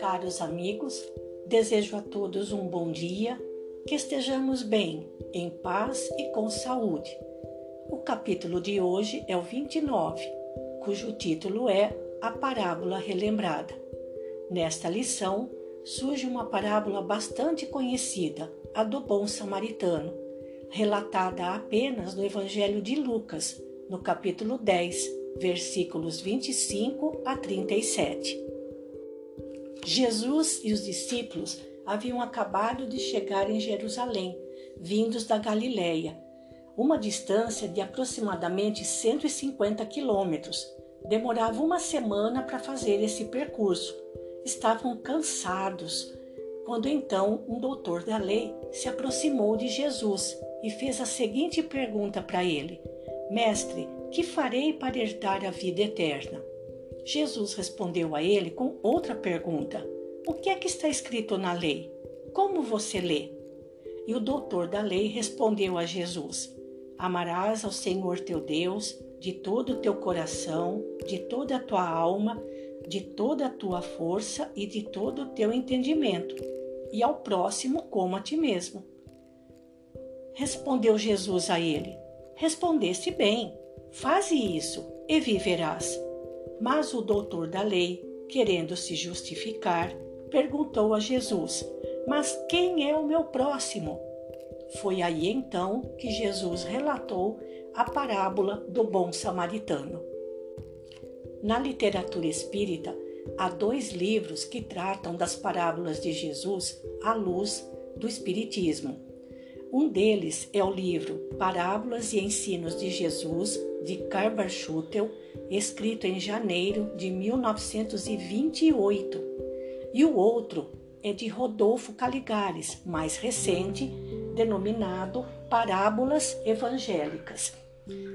Caros amigos, desejo a todos um bom dia, que estejamos bem, em paz e com saúde. O capítulo de hoje é o 29, cujo título é A Parábola Relembrada. Nesta lição, surge uma parábola bastante conhecida, a do bom samaritano, relatada apenas no Evangelho de Lucas, no capítulo 10, versículos 25 a 37. Jesus e os discípulos haviam acabado de chegar em Jerusalém, vindos da Galiléia, uma distância de aproximadamente 150 quilômetros. Demorava uma semana para fazer esse percurso. Estavam cansados, quando então um doutor da lei se aproximou de Jesus e fez a seguinte pergunta para ele: Mestre, que farei para herdar a vida eterna? Jesus respondeu a ele com outra pergunta: O que é que está escrito na lei? Como você lê? E o doutor da lei respondeu a Jesus: Amarás ao Senhor teu Deus de todo o teu coração, de toda a tua alma, de toda a tua força e de todo o teu entendimento, e ao próximo como a ti mesmo. Respondeu Jesus a ele: Respondeste bem, faze isso e viverás. Mas o doutor da lei, querendo se justificar, perguntou a Jesus: Mas quem é o meu próximo? Foi aí então que Jesus relatou a parábola do bom samaritano. Na literatura espírita, há dois livros que tratam das parábolas de Jesus à luz do Espiritismo. Um deles é o livro Parábolas e Ensinos de Jesus, de Carver escrito em janeiro de 1928, e o outro é de Rodolfo Caligares, mais recente, denominado Parábolas Evangélicas.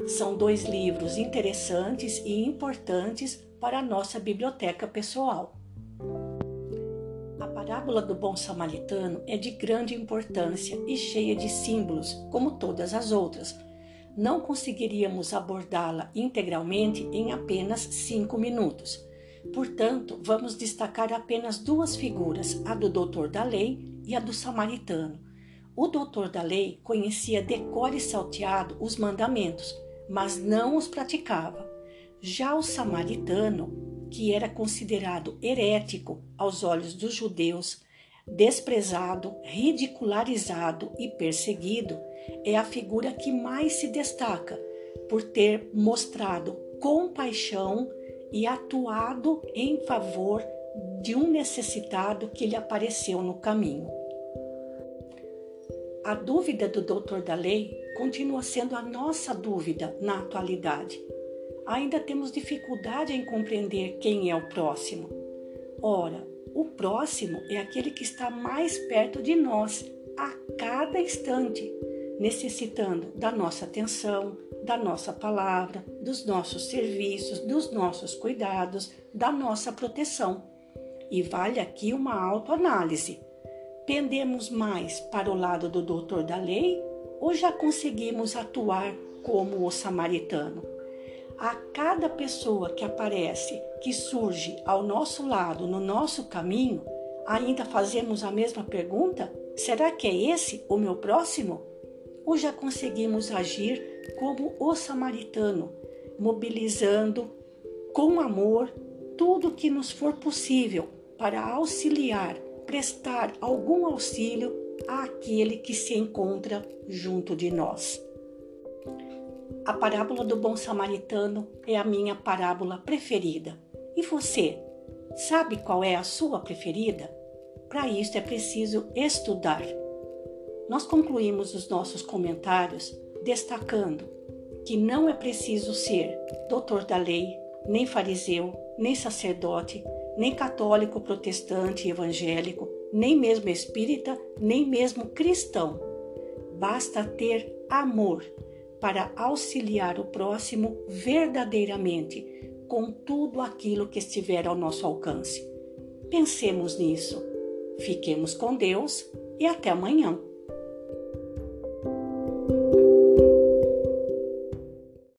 São dois livros interessantes e importantes para a nossa biblioteca pessoal. Parábola do bom samaritano é de grande importância e cheia de símbolos, como todas as outras não conseguiríamos abordá-la integralmente em apenas cinco minutos. Portanto, vamos destacar apenas duas figuras, a do doutor da lei e a do samaritano. O doutor da lei conhecia decore e salteado os mandamentos, mas não os praticava. Já o samaritano, que era considerado herético aos olhos dos judeus, desprezado, ridicularizado e perseguido, é a figura que mais se destaca por ter mostrado compaixão e atuado em favor de um necessitado que lhe apareceu no caminho. A dúvida do doutor da lei continua sendo a nossa dúvida na atualidade. Ainda temos dificuldade em compreender quem é o próximo. Ora, o próximo é aquele que está mais perto de nós a cada instante necessitando da nossa atenção, da nossa palavra, dos nossos serviços, dos nossos cuidados, da nossa proteção. E vale aqui uma autoanálise. Pendemos mais para o lado do doutor da lei ou já conseguimos atuar como o samaritano? A cada pessoa que aparece, que surge ao nosso lado, no nosso caminho, ainda fazemos a mesma pergunta? Será que é esse o meu próximo? ou já conseguimos agir como o samaritano, mobilizando com amor tudo que nos for possível para auxiliar, prestar algum auxílio àquele que se encontra junto de nós. A parábola do bom samaritano é a minha parábola preferida. E você, sabe qual é a sua preferida? Para isso é preciso estudar nós concluímos os nossos comentários destacando que não é preciso ser doutor da lei, nem fariseu, nem sacerdote, nem católico, protestante, evangélico, nem mesmo espírita, nem mesmo cristão. Basta ter amor para auxiliar o próximo verdadeiramente com tudo aquilo que estiver ao nosso alcance. Pensemos nisso. Fiquemos com Deus e até amanhã.